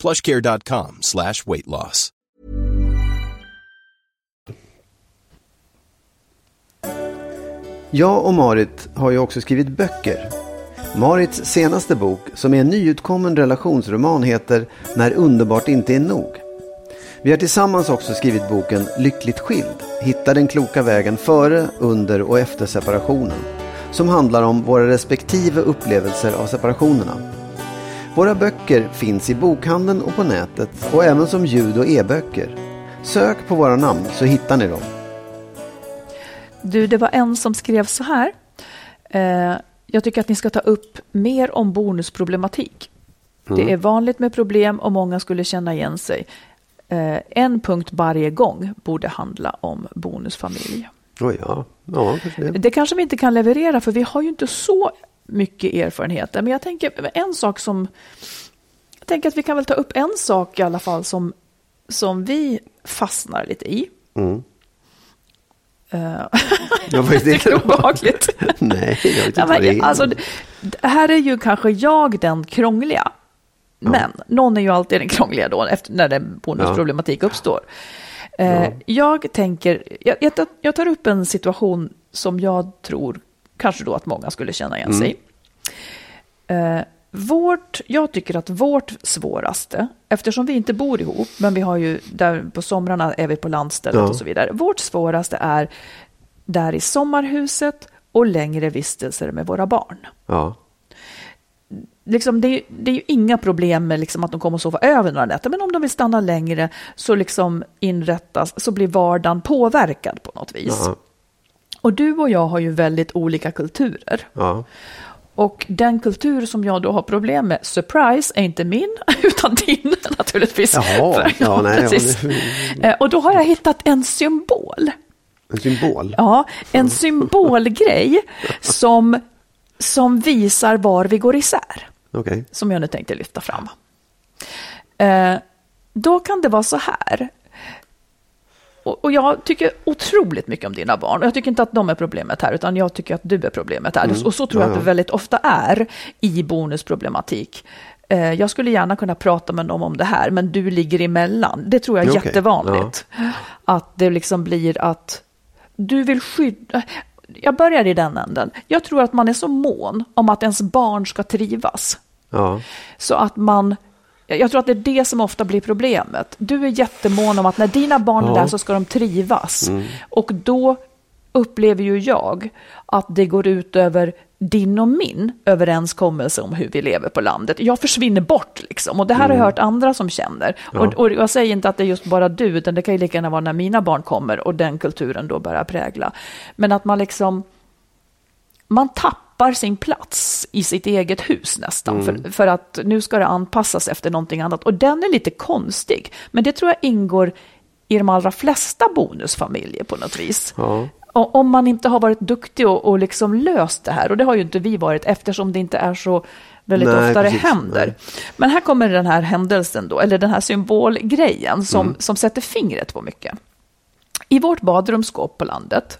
F: plushcare.com slash weight loss.
D: Jag och Marit har ju också skrivit böcker. Marits senaste bok, som är en nyutkommen relationsroman, heter När underbart inte är nog. Vi har tillsammans också skrivit boken Lyckligt skild. Hitta den kloka vägen före, under och efter separationen. Som handlar om våra respektive upplevelser av separationerna. Våra böcker finns i bokhandeln och på nätet och även som ljud och e-böcker. Sök på våra namn så hittar ni dem.
B: Du, det var en som skrev så här. Eh, jag tycker att ni ska ta upp mer om bonusproblematik. Det är vanligt med problem och många skulle känna igen sig. Eh, en punkt varje gång borde handla om bonusfamilj.
D: Oj, ja. Ja, det.
B: Det kanske vi inte kan leverera för vi har ju inte så mycket erfarenheter. Men jag tänker en sak som... Jag tänker att vi kan väl ta upp en sak i alla fall som, som vi fastnar lite i.
D: Mm.
B: Eh,
D: Ja, vad är det
B: är obehagligt?
D: Nej, jag vet inte
B: Ja,
D: vad det är.
B: alltså, här är ju kanske jag den krångliga. Men någon är ju alltid den krångliga då, efter, när det bonusproblematik uppstår. Eh, Jag tänker, jag, jag, jag tar upp en situation som jag tror kanske då att många skulle känna igen sig i. Eh, Vårt, jag tycker att vårt svåraste, eftersom vi inte bor ihop, men vi har ju där på somrarna är vi på landstället
D: Ja.
B: och så vidare. Vårt svåraste är där i sommarhuset och längre vistelser med våra barn.
D: Ja.
B: Liksom det, är- det är ju inga problem med liksom att de kommer att sova över några nätter, men om de vill stanna längre så liksom inrättas, så blir vardagen påverkad på något vis.
D: Ja.
B: Och du och jag har ju väldigt olika kulturer.
D: Ja.
B: Och den kultur som jag då har problem med, surprise, är inte min, utan din naturligtvis.
D: Jaha, ja, nej, ja,
B: precis.
D: det-
B: Eh, Och då har jag hittat en symbol.
D: En symbol.
B: Ja, en symbolgrej som, som visar var vi går isär.
D: Okej.
B: Som jag nu tänkte lyfta fram. Eh, då kan det vara så här. Och, jag tycker otroligt mycket om dina barn. Och jag tycker inte att de är problemet här, utan jag tycker att du är problemet här. Och så tror jag
D: Ja,
B: att
D: ja.
B: det väldigt ofta är i bonusproblematik. Eh, jag skulle gärna kunna prata med dem om det här, men du ligger emellan. Det tror jag är
D: Okej,
B: jättevanligt. Att det liksom blir att du vill skydda... Jag börjar i den änden. Jag tror att man är så mån om att ens barn ska trivas.
D: Ja.
B: Så att man... Jag tror att det är det som ofta blir problemet. Du är jättemån om att när dina barn är
D: Ja. Mm.
B: där så ska de trivas. Och då upplever ju jag att det går ut över din och min överenskommelse om hur vi lever på landet. Jag försvinner bort liksom. Och det här har jag hört andra som känner. Och, och jag säger inte att det är just bara du, utan det kan ju lika gärna vara när mina barn kommer och den kulturen då börjar prägla. Men att man liksom man tappar sin plats i sitt eget hus nästan. För, för att nu ska det anpassas efter någonting annat. Och den är lite konstig. Men det tror jag ingår i de allra flesta bonusfamiljer på något vis.
D: Ja.
B: om man inte har varit duktig och, och liksom löst det här, och det har ju inte vi varit eftersom det inte är så väldigt
D: Nej,
B: ofta det händer.
D: Nej.
B: Men här kommer den här händelsen då, eller den här symbolgrejen som,
D: Mm.
B: som sätter fingret på mycket. I vårt badrumsskåp på landet,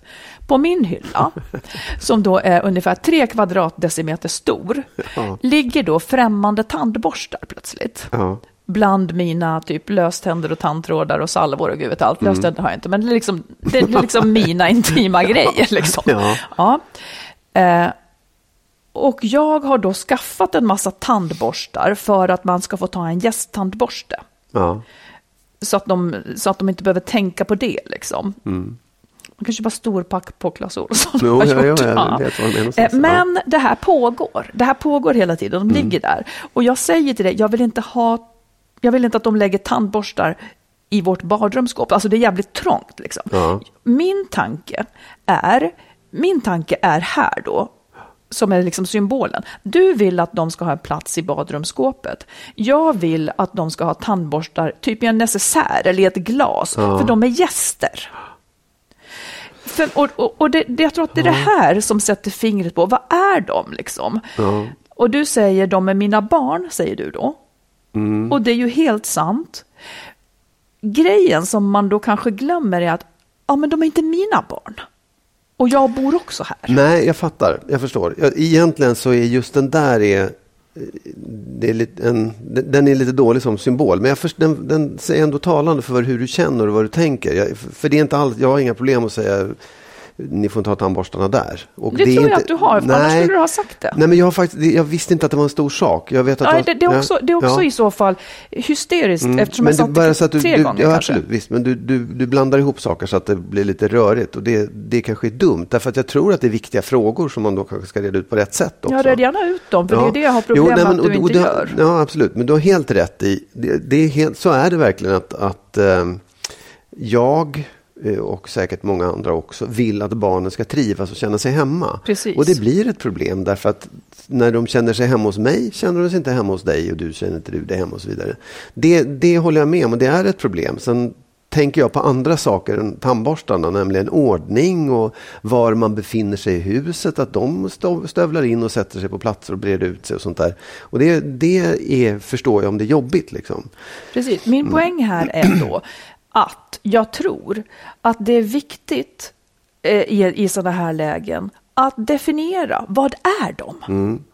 B: på min hylla, som då är ungefär tre kvadratdecimeter stor,
D: Ja.
B: ligger då främmande tandborstar plötsligt.
D: Ja.
B: Bland mina typ löständer och tandtrådar och salvor och gud vet allt.
D: Mm.
B: Löständer har jag inte, men det är liksom, det är liksom mina intima grejer. Liksom.
D: Ja.
B: Ja. Eh, och jag har då skaffat en massa tandborstar för att man ska få ta en gästtandborste.
D: Ja.
B: Så att, de, så att de inte behöver tänka på det. Liksom. Man kan köpa storpack på Clas Ohlson.
D: Mm.
B: Har
D: ja, ja,
B: Ja. Eh,
D: någonstans.
B: Men det här pågår. Det här pågår hela tiden.
D: Mm.
B: De ligger där. Och jag säger till dig, jag vill inte ha... Jag vill inte att de lägger tandborstar i vårt badrumsskåp. Alltså det är jävligt trångt. Liksom.
D: Ja.
B: Min tanke är, min tanke är här då, som är liksom symbolen. Du vill att de ska ha en plats i badrumsskåpet. Jag vill att de ska ha tandborstar, typ i en necessär eller i ett glas, för de är gäster. För, och och, och det, det, jag tror att det är det här som sätter fingret på, vad är de liksom?
D: Ja.
B: Och du säger, de är mina barn, säger du då.
D: Mm.
B: Och det är ju helt sant. Grejen som man då kanske glömmer är att, ja men de är inte mina barn. Och jag bor också här.
D: Nej, jag fattar. Jag förstår. Egentligen så är just den där är, det är lite en, den är lite dålig som symbol. Men jag först, den, den är ändå talande för hur du känner och vad du tänker. Jag, för det är inte alls, jag har inga problem att säga ni får inte ha tandborstarna där. Och
B: Det
D: är
B: tror jag
D: inte-
B: att du har, för annars skulle du ha sagt det.
D: Nej, men jag, har faktiskt, jag visste inte att det var en stor sak. Jag vet att
B: Nej, det, det är också, det är också
D: ja.
B: i så fall hysteriskt
D: Mm.
B: eftersom
D: men
B: jag
D: det bara
B: satt
D: så att
B: det
D: du,
B: tre
D: du,
B: gånger
D: ja,
B: kanske.
D: absolut, visst, men du, du, du blandar ihop saker så att det blir lite rörigt och det, det kanske är dumt. Därför att jag tror att det är viktiga frågor som man då kanske ska reda ut på rätt sätt också.
B: Jag red gärna ut dem, för det är det jag har problem
D: Jo, nej,
B: med
D: men-
B: att du
D: och- och
B: inte
D: det-
B: gör.
D: Ja, absolut. Men du har helt rätt i, det, det är helt, så är det verkligen att, att eh, jag och säkert många andra också vill att barnen ska trivas och känna sig hemma.
B: Precis.
D: Och det blir ett problem därför att när de känner sig hemma hos mig känner de sig inte hemma hos dig och du känner inte du dig hemma och så vidare. Det, det håller jag med om och det är ett problem. Sen tänker jag på andra saker än tandborstarna, nämligen ordning och var man befinner sig i huset, att de stövlar in och sätter sig på platser och breder ut sig och sånt där. Och det, det är, förstår jag om det är jobbigt liksom.
B: Precis. Min
D: Mm.
B: poäng här är då att jag tror att det är viktigt eh, i, i sådana här lägen att definiera vad är de?
D: Mm.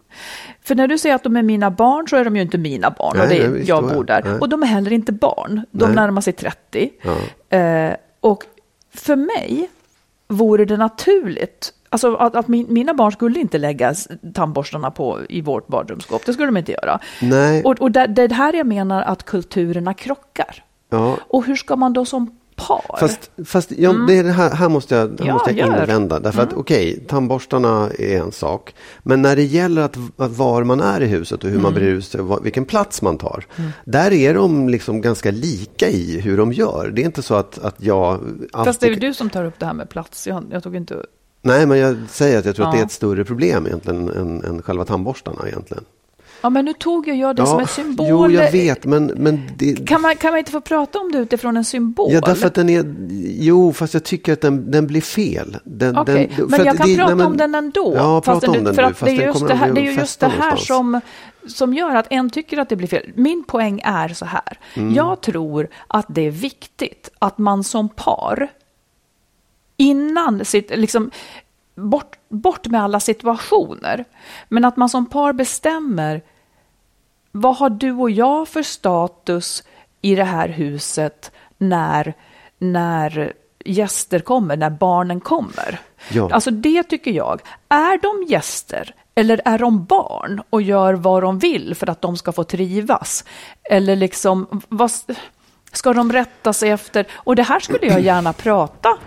B: För när du säger att de är mina barn så är de ju inte mina barn och
D: Nej,
B: det är,
D: nej, visst,
B: jag bor där.
D: nej.
B: Och de är heller inte barn. De
D: Nej.
B: närmar sig 30.
D: Ja.
B: Eh, och för mig vore det naturligt Alltså att, att min, mina barn skulle inte lägga tandborstarna på, i vårt badrumsskåp. Det skulle de inte göra.
D: Nej.
B: Och, och det, det är här jag menar att kulturerna krockar.
D: Ja.
B: Och hur ska man då som par?
D: Fast, fast ja, det är det här, här måste jag, här
B: Mm. Ja,
D: måste jag.
B: Mm.
D: invända. Därför att okej, tandborstarna är en sak. Men när det gäller att, att var man är i huset och hur
B: Mm.
D: man brer ut sig och vilken plats man tar. Där är de liksom ganska lika i hur de gör. Det är inte så att, att jag
B: Fast det är du som tar upp det här med plats. Jag, jag tog inte...
D: Nej, men jag säger att jag tror att det är
B: Ja.
D: ett större problem egentligen än, än själva tandborstarna egentligen.
B: Ja, men nu tog jag, jag det som en symbol.
D: Jo, jag vet, men, men det,
B: Kan man, kan man inte få prata om det utifrån en symbol?
D: Ja, därför att den är... Jo, fast jag tycker att den, den blir fel. Den,
B: Okej,
D: den, för
B: men
D: att
B: jag kan
D: det-
B: prata
D: nej, men-
B: om den ändå.
D: Ja, prata om den
B: för
D: nu,
B: att
D: fast
B: det är just det här, det är ju
D: att
B: just det här som, som gör att en tycker att det blir fel. Min poäng är så här.
D: Mm.
B: Jag tror att det är viktigt att man som par innan sitt, liksom, bort, bort med alla situationer, men att man som par bestämmer vad har du och jag för status i det här huset när, när gäster kommer, när barnen kommer?
D: Ja.
B: Alltså det tycker jag. Är de gäster eller är de barn och gör vad de vill för att de ska få trivas? Eller liksom, vad, ska de rätta sig efter? Och det här skulle jag gärna prata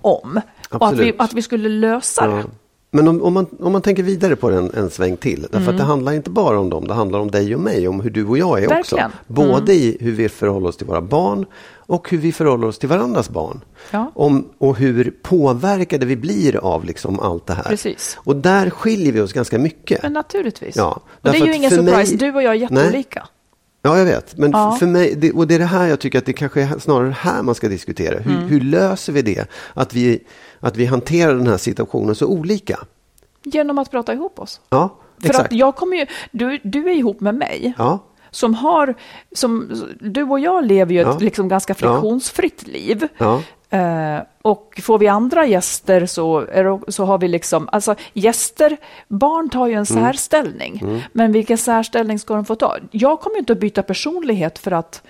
B: om. Och att vi,
D: Absolut.
B: att vi skulle lösa det.
D: Ja. Men om, om, man, om man tänker vidare på den en sväng till. Därför
B: Mm.
D: att det handlar inte bara om dem, det handlar om dig och mig, om hur du och jag är
B: Verkligen.
D: också. Både i hur vi förhåller oss till våra barn och hur vi förhåller oss till varandras barn.
B: Ja.
D: Om, och hur påverkade vi blir av liksom allt det här.
B: Precis.
D: Och där skiljer vi oss ganska mycket.
B: Men naturligtvis.
D: Ja,
B: och det är ju ingen surprise,
D: mig-
B: du och jag är jätteolika.
D: Ja, jag vet. Men
B: Ja.
D: för mig, det, och det är det här jag tycker att det kanske är snarare här man ska diskutera. Hur,
B: Mm.
D: hur löser vi det? Att vi, att vi hanterar den här situationen så olika.
B: Genom att prata ihop oss.
D: Ja,
B: För
D: exakt.
B: att jag kommer ju, du, du är ihop med mig.
D: Ja,
B: Som har, som, du och jag lever ju ett
D: Ja.
B: liksom ganska friktionsfritt liv.
D: ja,
B: Eh, och får vi andra gäster så, det, så har vi liksom, alltså gäster, barn tar ju en
D: Mm.
B: särställning. Men vilken särställning ska de få ta? Jag kommer inte att byta personlighet för att,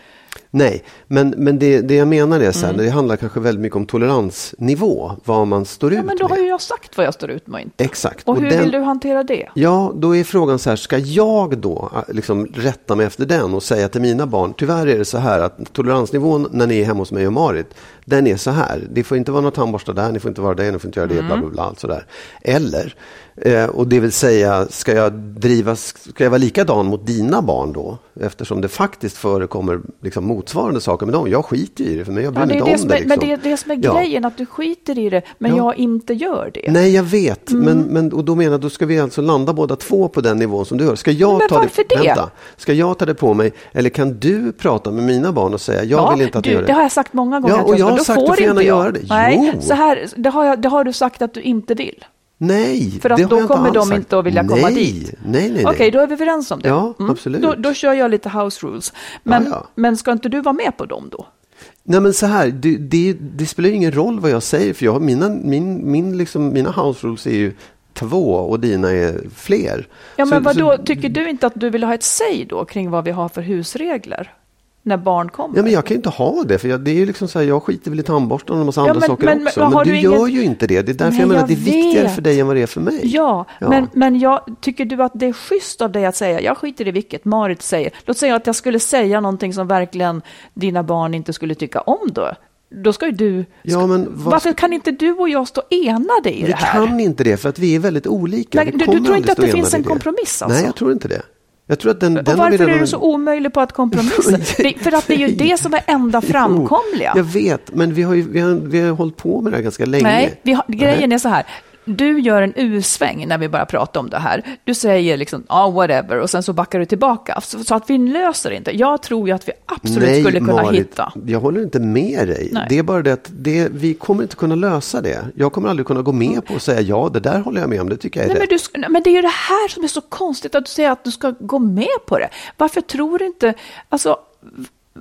D: nej. Men, men det, det jag menar är så
B: Mm.
D: här, det handlar kanske väldigt mycket om toleransnivå. Vad man står
B: ja
D: ut
B: men då har
D: med.
B: ju jag sagt vad jag står ut med och inte.
D: Exakt.
B: Och hur
D: den-
B: vill du hantera det?
D: Ja, då är frågan så här, ska jag då äh, liksom rätta mig efter den och säga till mina barn, tyvärr är det så här att toleransnivån när ni är hemma hos mig och Marit, den är så här. Det får inte vara några tandborstar där, ni får inte vara det, ni får inte göra det, bla bla bla, allt sådär. Eller, eh, och det vill säga, ska jag driva, ska jag vara likadan mot dina barn då? Eftersom det faktiskt förekommer liksom motsvarande saker med dem. Jag skiter i det, för mig jag bryr
B: Ja,
D: mig
B: det
D: inte
B: det
D: om det.
B: är, Men
D: liksom.
B: det är det som är
D: Ja.
B: grejen, att du skiter i det, men
D: Ja.
B: jag inte gör det.
D: Nej, jag vet. Men, men, och då menar jag, då ska vi alltså landa båda två på den nivån som du gör. Ska jag
B: Men
D: ta
B: varför det?
D: Vänta. Ska jag ta det på mig? Eller kan du prata med mina barn och säga, jag vill inte att du,
B: du,
D: gör det?
B: det har jag sagt många gånger.
D: Ja, och jag
B: ska,
D: har
B: då
D: sagt, du
B: får
D: gärna
B: jag.
D: göra det.
B: Nej,
D: Jo.
B: så här, det har, jag, det har du sagt att du inte vill.
D: Nej,
B: För att
D: det har
B: då
D: jag inte
B: kommer
D: alls
B: de
D: sagt.
B: inte att vilja komma
D: nej,
B: dit.
D: Nej, nej, nej.
B: Okej, då är vi överens om det.
D: Ja, absolut.
B: Då, då kör jag lite house rules. Men,
D: Ja, ja.
B: men ska inte du vara med på dem då?
D: Nej men så här, det, det, det spelar ingen roll vad jag säger för jag har mina, min, min liksom, mina house rules är ju två och dina är fler.
B: Ja,
D: Så-
B: men vad då
D: så-
B: tycker du inte att du vill ha ett säg då kring vad vi har för husregler? När barn kommer?
D: Ja, men jag kan ju inte ha det, för jag, det är ju liksom så här, jag skiter väl i tandborsten och en massa
B: Ja,
D: andra
B: men-
D: saker
B: men-
D: också.
B: men
D: Men, du,
B: du
D: gör
B: ingen-
D: ju inte det. Det är därför
B: Nej,
D: jag menar att det är viktigare
B: vet.
D: för dig än vad det är för mig.
B: Ja,
D: Ja.
B: Men, men jag, tycker du att det är schysst av dig att säga, jag skiter i vilket Marit säger. Låt säga att jag skulle säga någonting som verkligen dina barn inte skulle tycka om då. Då ska ju du...
D: Ja, men vad-
B: Varför kan inte du och jag stå enade i
D: Vi
B: det här?
D: kan inte det, för att vi är väldigt olika.
B: Nej,
D: Vi
B: du- du tror inte att det finns en
D: det.
B: kompromiss, alltså?
D: Nej, jag tror inte det. Jag tror att den,
B: Och
D: den vi
B: varför
D: redan...
B: är du så omöjlig på att kompromissa? för att det är ju det som är enda framkomliga.
D: Jo, jag vet, men vi har ju vi har, vi har hållit på med det här ganska länge.
B: Nej, vi har, grejen är så här. Du gör en U-sväng när vi börjar prata om det här. Du säger liksom, ja, ah, whatever, och sen så backar du tillbaka. Så, att vi löser det inte. Jag tror ju att vi absolut
D: Nej,
B: skulle kunna
D: Marit,
B: hitta.
D: Jag håller inte med dig.
B: Nej.
D: Det är bara det att det, vi kommer inte kunna lösa det. Jag kommer aldrig kunna gå med på och säga ja, det där håller jag med om. Det tycker jag är
B: Nej, men,
D: rätt.
B: du, sk- nej, men det är ju det här som är så konstigt, att du säger att du ska gå med på det. Varför tror du inte, alltså,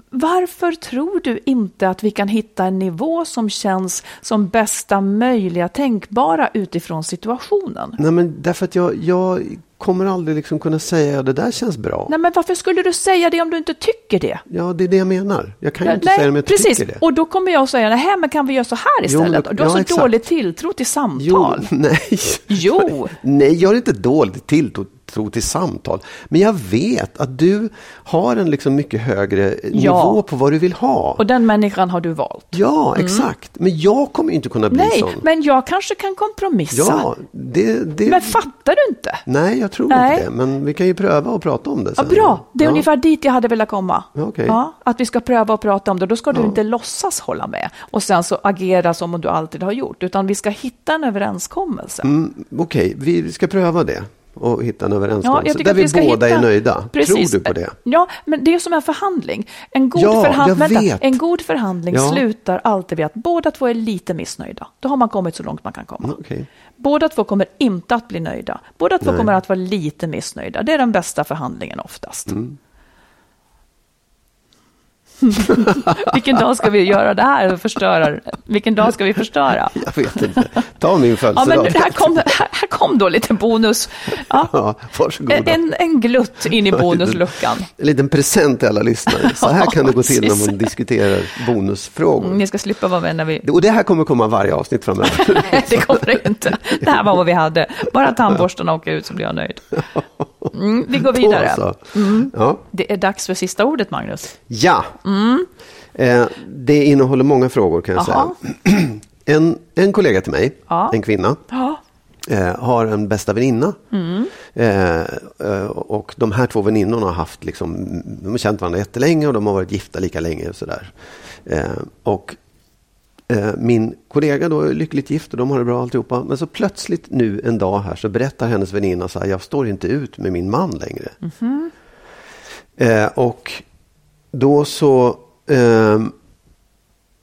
B: varför tror du inte att vi kan hitta en nivå som känns som bästa möjliga tänkbara utifrån situationen?
D: Nej, men därför att jag, jag kommer aldrig liksom kunna säga ja, det där känns bra.
B: Nej, men varför skulle du säga det om du inte tycker det?
D: Ja, det är det jag menar. Jag kan ju inte säga det om jag
B: precis.
D: tycker det.
B: Och då kommer jag att säga, nej men kan vi göra så här
D: Jo,
B: istället?
D: men-
B: du har
D: ja,
B: så
D: exakt.
B: dålig tilltro till
D: Jo,
B: samtal.
D: nej.
B: Jo.
D: nej, jag har inte dåligt tilltro tro till samtal. Men jag vet att du har en liksom mycket högre nivå på vad du vill ha.
B: Och den människan har du valt.
D: Ja, exakt. Men jag kommer inte kunna bli
B: Nej,
D: sån.
B: men jag kanske kan kompromissa.
D: Ja, det, det...
B: Men fattar du inte?
D: Nej, jag tror
B: Nej.
D: inte det. Men vi kan ju pröva och prata om det
B: Ja,
D: sen.
B: bra, det är
D: ja.
B: ungefär dit jag hade velat komma.
D: Ja, okej.
B: Ja, att vi ska pröva och prata om det. Då ska du inte låtsas hålla med och sen så agera som om du alltid har gjort. Utan vi ska hitta en överenskommelse.
D: Mm, Okej, vi ska pröva det och hitta en
B: Ja,
D: överenskommelse
B: tycker
D: där
B: att
D: vi,
B: ska
D: båda
B: hitta...
D: är nöjda.
B: Precis.
D: Tror du på det?
B: Ja, men det är som en förhandling. En god,
D: Ja,
B: förhand... Vänta, en god förhandling
D: Ja.
B: slutar alltid vid att båda två är lite missnöjda. Då har man kommit så långt man kan komma.
D: Mm, okej.
B: Båda två kommer inte att bli nöjda. Båda två
D: Nej.
B: kommer att vara lite missnöjda. Det är den bästa förhandlingen oftast.
D: Mm.
B: Vilken dag ska vi göra det här? och Förstöra? Vilken dag ska vi förstöra?
D: Jag vet inte. Ta min
B: Ja,
D: födelsedag.
B: men här kom, här, här kom då lite bonus. Ja.
D: Ja.
B: En, en, glutt in i bonusluckan.
D: En liten present till alla lyssnare. Så här kan det gå till när man diskuterar bonusfrågor.
B: Mm, Ni ska slippa vara vänner vid...
D: Och det här kommer komma varje avsnitt framöver.
B: Nej, det kommer det inte. Det här var vad vi hade. Bara tandborstarna åker ut så blir jag nöjd. Mm, vi går vidare.
D: Då så. Ja.
B: Det är dags för sista ordet, Magnus.
D: ja. Eh, det innehåller många frågor kan jag
B: Jaha.
D: säga. En, en kollega till mig,
B: Ja.
D: en kvinna,
B: Ja.
D: eh, har en bästa väninna. Eh, eh, och de här två väninnorna har haft liksom, de har känt varandra jättelänge och de har varit gifta lika länge. Och sådär. Och min kollega då är lyckligt gift och de har det bra alltihopa. Men så plötsligt nu en dag här så berättar hennes väninna så här, jag står inte ut med min man längre. Eh, och då så eh,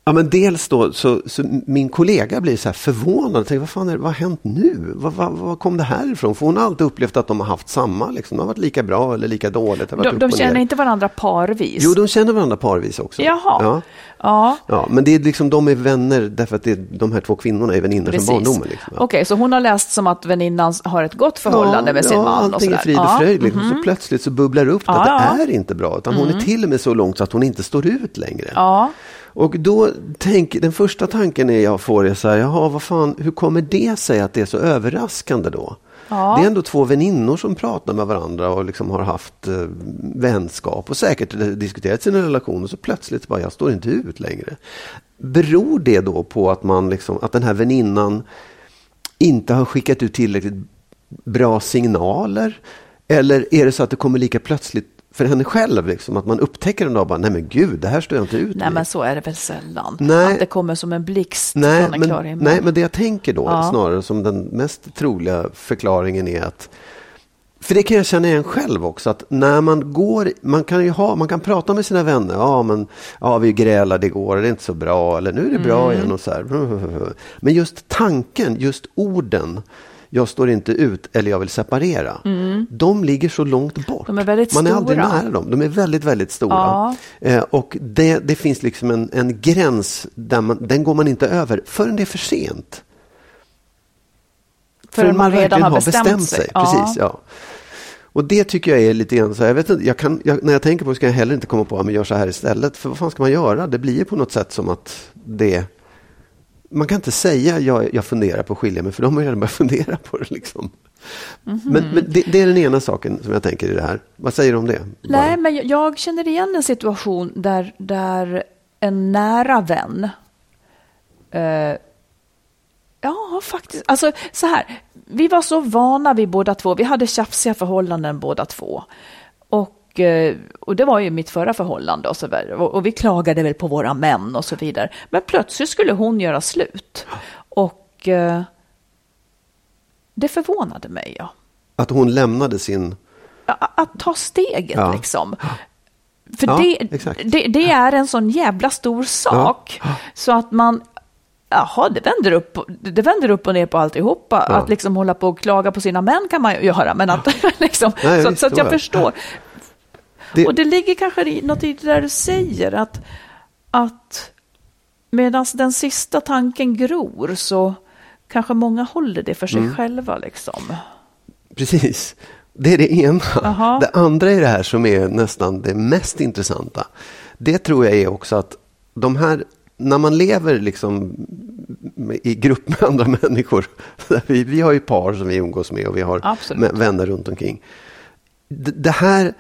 D: Ja, men dels då, så, så min kollega blir så här förvånad. Tänker, vad fan är det, vad har hänt nu? Vad, vad, vad kom det här ifrån? För hon har alltid upplevt att de har haft samma. Liksom. De har varit lika bra eller lika dåligt.
B: De, de känner inte varandra parvis?
D: Jo, de känner varandra parvis också.
B: Jaha.
D: Ja.
B: Ja.
D: ja. men det är liksom, de är vänner därför att det är, de här två kvinnorna är väninnor från barndomen. Liksom.
B: Okej, okay, så hon har läst som att väninnan har ett gott förhållande
D: ja,
B: med sin
D: ja,
B: man?
D: allting är frid och fröjd. Liksom. Mm. Så plötsligt så bubblar det upp att det är inte bra. Utan mm. hon är till och med så långt så att hon inte står ut längre.
B: Ja.
D: Och då tänk, den första tanken är jag får är så här, jaha, vad fan, hur kommer det sig att det är så överraskande då? Ja. Det är ändå två väninnor som pratar med varandra och liksom har haft eh, vänskap och säkert diskuterat sina relationer så plötsligt bara, jag står inte ut längre. Beror det då på att, man liksom, att den här väninnan inte har skickat ut tillräckligt bra signaler? Eller är det så att det kommer lika plötsligt för henne själv, liksom, att man upptäcker en dag bara, nej men gud, det här står jag inte ut
B: med. Nej men så är det väl sällan. Nej, att det kommer som en blixt
D: nej,
B: från en
D: men,
B: klar himmel.
D: Nej, men det jag tänker då, ja. snarare som den mest troliga förklaringen är att för det kan jag känna igen själv också, att när man går, man kan ju ha, man kan prata med sina vänner, ja men, ja vi grälade igår, det är inte så bra, eller nu är det bra mm. igen och så här. Men just tanken, just orden, jag står inte ut eller jag vill separera. Mm. De ligger så långt bort.
B: De är väldigt
D: Man är
B: stora.
D: aldrig nära dem. De är väldigt, väldigt stora. Ja. Eh, och det, det, finns liksom en, en gräns, där man, den går man inte över förrän det är för sent.
B: Förrän man, man redan har bestämt, bestämt sig. sig.
D: Ja. Precis, ja. Och det tycker jag är lite grann så jag vet inte, jag kan, jag, när jag tänker på det ska jag heller inte komma på att gör så här istället. För vad fan ska man göra? Det blir på något sätt som att det man kan inte säga jag, jag funderar på att skilja mig, för de har redan börjat fundera på det. Liksom. Mm -hmm. Men, men det, det, är den ena saken som jag tänker i det här. Vad säger du om det?
B: Nej, men jag känner igen en situation där, där en nära vän eh, Ja, faktiskt. Alltså så här, vi var så vana vi båda två. Vi hade tjafsiga förhållanden båda två. Och Eh, och det var ju mitt förra förhållande och så vidare. Och vi klagade väl på våra män och så vidare. Men plötsligt skulle hon göra slut. Och eh, det förvånade mig. Ja.
D: Att hon lämnade sin...
B: Att ta steget ja. liksom. För ja, det, det, det, är en sån jävla stor sak. Ja. Så att man, jaha, det vänder, upp, det vänder upp och ner på alltihopa. Att liksom hålla på och klaga på sina män kan man ju göra. Men att, liksom, Nej, så, så, att jag förstår. Det... Och det ligger kanske något i det där du säger, att, att medan den sista tanken gror så kanske många håller det för sig mm. själva. Liksom.
D: Precis. Det är det ena. Aha. Det andra är det här som är nästan det mest intressanta. Det tror jag är också att de här, när man lever liksom i grupp med andra människor. Vi, vi har ju par som vi umgås med och vi har med vänner runt omkring. Det, det här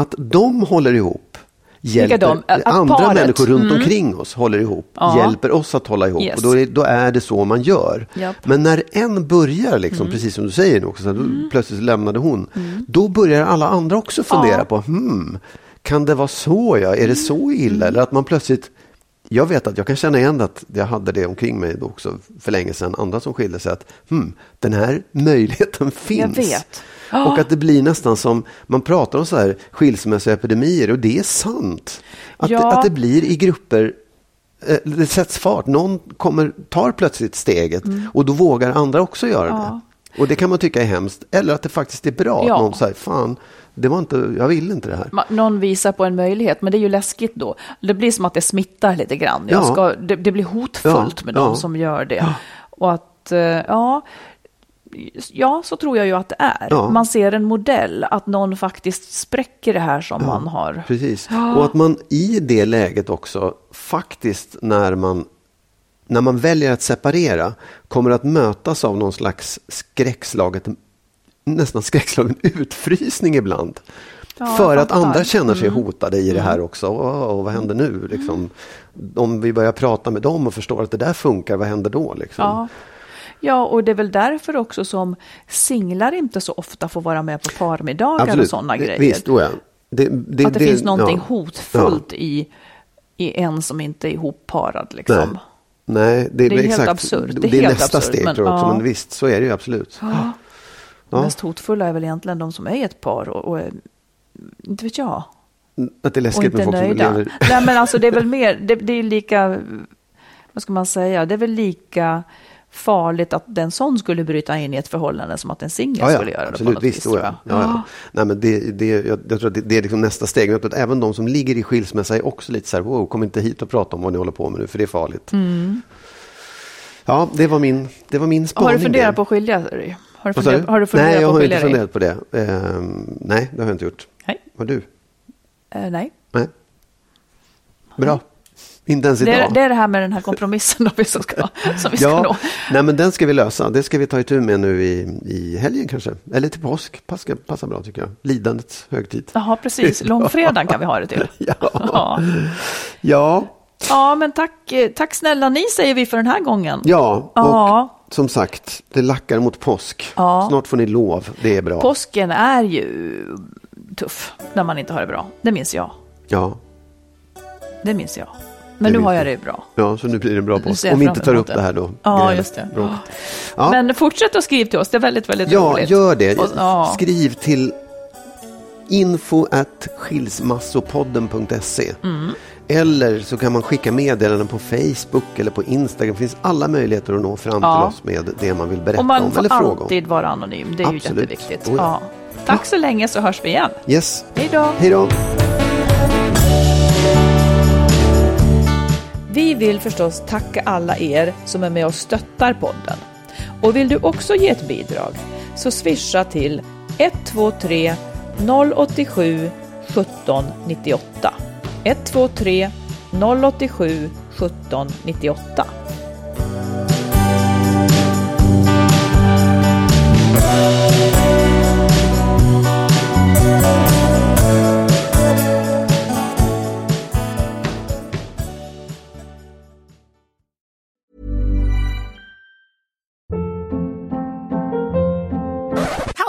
D: att de håller ihop hjälper de? andra paret. människor runt mm. omkring oss håller ihop, ja. hjälper oss att hålla ihop. Yes. Och då är, då är det så man gör. Yep. Men när en börjar, liksom, mm. precis som du säger, också, så mm. plötsligt lämnade hon, mm. då börjar alla andra också fundera ja. på, hmm, kan det vara så? Ja? Är det så illa? Mm. Eller att man plötsligt jag vet att jag kan känna igen att jag hade det omkring mig också för länge sedan, andra som skilde sig, att hmm, den här möjligheten finns.
B: Vet.
D: Och att det blir nästan som, man pratar om så här skilsmässoepidemier och det är sant. Att, ja. det, att det blir i grupper eh, det sätts fart. Någon kommer, tar plötsligt steget mm. och då vågar andra också göra ja. det. Och det kan man tycka är hemskt. Eller att det faktiskt är bra. Ja. Att någon säger, fan, det var inte, jag vill inte det här.
B: Någon visar på en möjlighet, men det är ju läskigt då. Det blir som att det smittar lite grann. Jag ska, det, det blir hotfullt med de som gör det. Och att, eh, ja, Ja, så tror jag ju att det är. Ja. Man ser en modell, att någon faktiskt spräcker det här som ja, man har.
D: Precis, ja. och att man i det läget också faktiskt när man, när man väljer att separera kommer att mötas av någon slags skräckslaget, nästan skräckslagen utfrysning ibland. För att andra känner sig mm. hotade i det här mm. också. Och, vad händer nu? Liksom, om vi börjar prata med dem och förstår att det där funkar, vad händer då? Liksom?
B: Ja, och det är väl därför också som singlar inte så ofta får vara med på parmiddagar Absolut. och sådana grejer.
D: Visst, då ja.
B: det, det, att det, det finns någonting ja. hotfullt ja. I, i en som inte är ihopparad. Liksom.
D: Nej. Nej, det, det är exakt, helt absurt. Det är, är nästa absurd, steg men, tror jag också, men visst, så är det ju absolut. Ja.
B: Mest hotfulla är väl egentligen de som är ett par och, och inte vet jag.
D: Att det är läskigt med folk
B: nöjda.
D: som lever...
B: Nej, men alltså det är väl mer, det, det är lika, vad ska man säga, det är väl lika farligt att en sån skulle bryta in i ett förhållande som att en singel
D: Ja,
B: skulle göra
D: ja,
B: det på
D: absolut.
B: något
D: Visst,
B: vis.
D: ja.
B: jag.
D: Ja, ja. Nej, men det, det, jag, jag tror att det, det är liksom nästa steg. Jag tror att även de som ligger i skilsmässa är också lite så här, wow, kom inte hit och prata om vad ni håller på med nu, för det är farligt. Ja, det var min, det var min spaning.
B: Har du funderat
D: där.
B: på att skilja dig? Har du funderat, har du funderat
D: Nej, jag har inte funderat på det. Ehm, nej, det har jag inte gjort.
B: Nej.
D: Har du?
B: Eh, nej.
D: Nej. Bra. Inte ens
B: Det
D: idag.
B: är, det är det här med den här kompromissen då vi som ska, som vi ska nå.
D: Ja, nej men den ska vi lösa. Det ska vi ta itu med nu i, i helgen kanske. Eller till påsk. Passar, passar bra tycker jag. Lidandets högtid.
B: Jaha, precis. Långfredagen kan vi ha det till.
D: Ja.
B: Ja.
D: Ja,
B: ja, men tack, tack snälla ni säger vi för den här gången.
D: ja. Och
B: Ja.
D: som sagt, det lackar mot påsk.
B: Ja.
D: Snart får ni lov. Det är bra.
B: Påsken är ju tuff när man inte har det bra. Det minns jag.
D: Ja.
B: Det minns jag. Men nu har jag det bra.
D: ja, så nu blir det bra
B: jag
D: Om vi inte tar upp
B: det.
D: här då.
B: Ja, just det.
D: Ja.
B: Men fortsätt att skriva till oss. Det är väldigt, väldigt
D: Ja,
B: roligt.
D: gör det.
B: Och, ja.
D: Skriv till info at skilsmassopodden.se
B: Mm.
D: Eller så kan man skicka meddelanden på Facebook eller på Instagram. Det finns alla möjligheter att nå fram
B: Ja.
D: till oss med det man vill berätta
B: Och man
D: om
B: får
D: eller fråga om.
B: alltid vara anonym. Det är
D: Absolut.
B: ju jätteviktigt.
D: Oh ja.
B: ja. Tack så länge så hörs vi igen.
D: Yes,
B: Hej då!
D: hej då!
B: Vi vill förstås tacka alla er som är med och stöttar podden. Och vill du också ge ett bidrag så swisha till 123 087 17 98. 123 087 17 98.